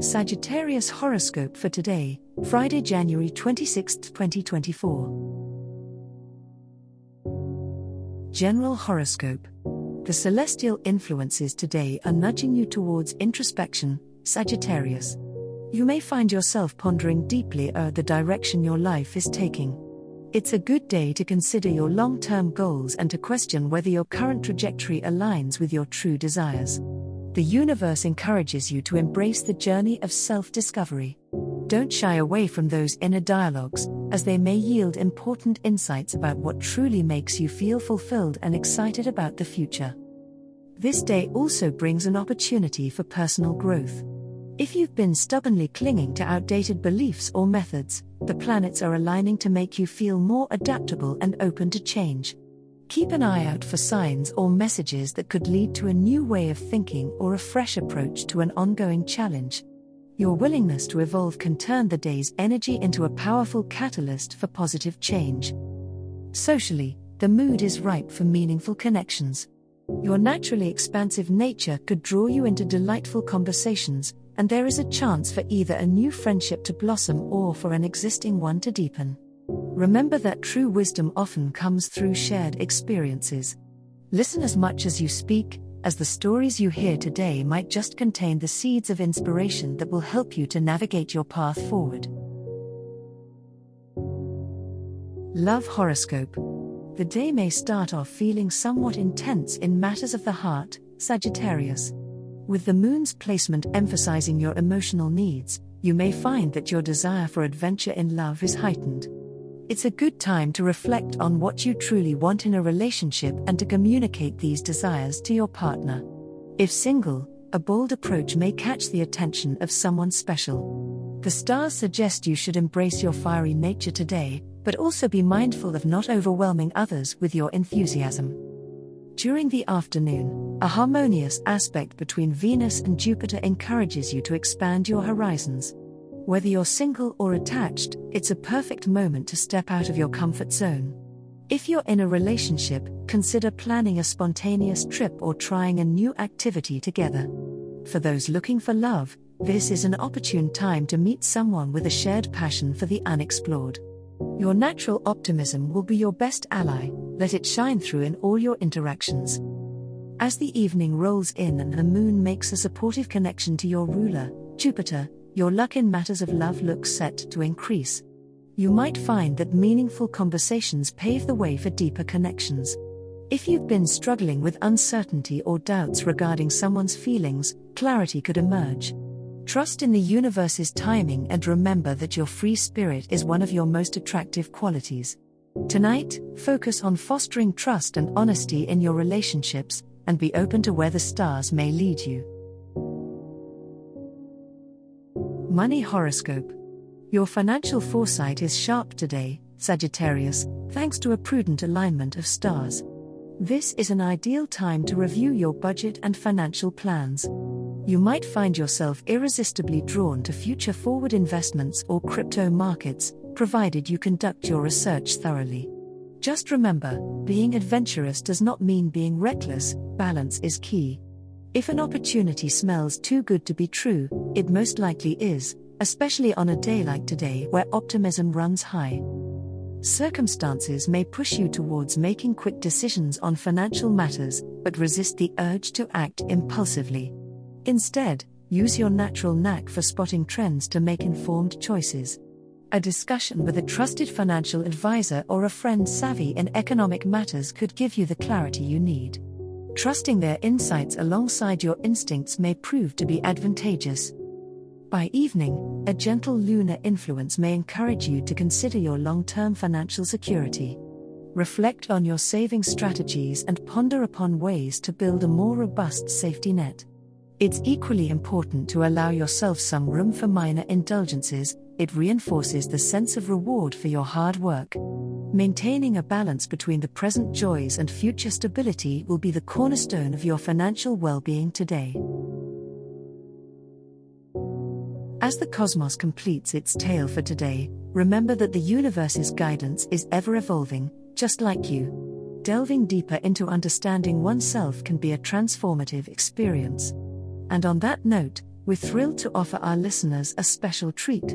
Sagittarius horoscope for today, Friday, January 26, 2024. General horoscope. The celestial influences today are nudging you towards introspection, Sagittarius. You may find yourself pondering deeply over the direction your life is taking. It's a good day to consider your long term goals and to question whether your current trajectory aligns with your true desires the universe encourages you to embrace the journey of self discovery. Don't shy away from those inner dialogues, as they may yield important insights about what truly makes you feel fulfilled and excited about the future. This day also brings an opportunity for personal growth. If you've been stubbornly clinging to outdated beliefs or methods, the planets are aligning to make you feel more adaptable and open to change. Keep an eye out for signs or messages that could lead to a new way of thinking or a fresh approach to an ongoing challenge. Your willingness to evolve can turn the day's energy into a powerful catalyst for positive change. Socially, the mood is ripe for meaningful connections. Your naturally expansive nature could draw you into delightful conversations, and there is a chance for either a new friendship to blossom or for an existing one to deepen. Remember that true wisdom often comes through shared experiences. Listen as much as you speak, as the stories you hear today might just contain the seeds of inspiration that will help you to navigate your path forward. Love Horoscope The day may start off feeling somewhat intense in matters of the heart, Sagittarius. With the moon's placement emphasizing your emotional needs, you may find that your desire for adventure in love is heightened. It's a good time to reflect on what you truly want in a relationship and to communicate these desires to your partner. If single, a bold approach may catch the attention of someone special. The stars suggest you should embrace your fiery nature today, but also be mindful of not overwhelming others with your enthusiasm. During the afternoon, a harmonious aspect between Venus and Jupiter encourages you to expand your horizons. Whether you're single or attached, it's a perfect moment to step out of your comfort zone. If you're in a relationship, consider planning a spontaneous trip or trying a new activity together. For those looking for love, this is an opportune time to meet someone with a shared passion for the unexplored. Your natural optimism will be your best ally, let it shine through in all your interactions. As the evening rolls in and the moon makes a supportive connection to your ruler, Jupiter, your luck in matters of love looks set to increase. You might find that meaningful conversations pave the way for deeper connections. If you've been struggling with uncertainty or doubts regarding someone's feelings, clarity could emerge. Trust in the universe's timing and remember that your free spirit is one of your most attractive qualities. Tonight, focus on fostering trust and honesty in your relationships, and be open to where the stars may lead you. Money Horoscope. Your financial foresight is sharp today, Sagittarius, thanks to a prudent alignment of stars. This is an ideal time to review your budget and financial plans. You might find yourself irresistibly drawn to future forward investments or crypto markets, provided you conduct your research thoroughly. Just remember, being adventurous does not mean being reckless, balance is key. If an opportunity smells too good to be true, it most likely is, especially on a day like today where optimism runs high. Circumstances may push you towards making quick decisions on financial matters, but resist the urge to act impulsively. Instead, use your natural knack for spotting trends to make informed choices. A discussion with a trusted financial advisor or a friend savvy in economic matters could give you the clarity you need. Trusting their insights alongside your instincts may prove to be advantageous. By evening, a gentle lunar influence may encourage you to consider your long term financial security. Reflect on your saving strategies and ponder upon ways to build a more robust safety net. It's equally important to allow yourself some room for minor indulgences, it reinforces the sense of reward for your hard work. Maintaining a balance between the present joys and future stability will be the cornerstone of your financial well being today. As the cosmos completes its tale for today, remember that the universe's guidance is ever evolving, just like you. Delving deeper into understanding oneself can be a transformative experience. And on that note, we're thrilled to offer our listeners a special treat.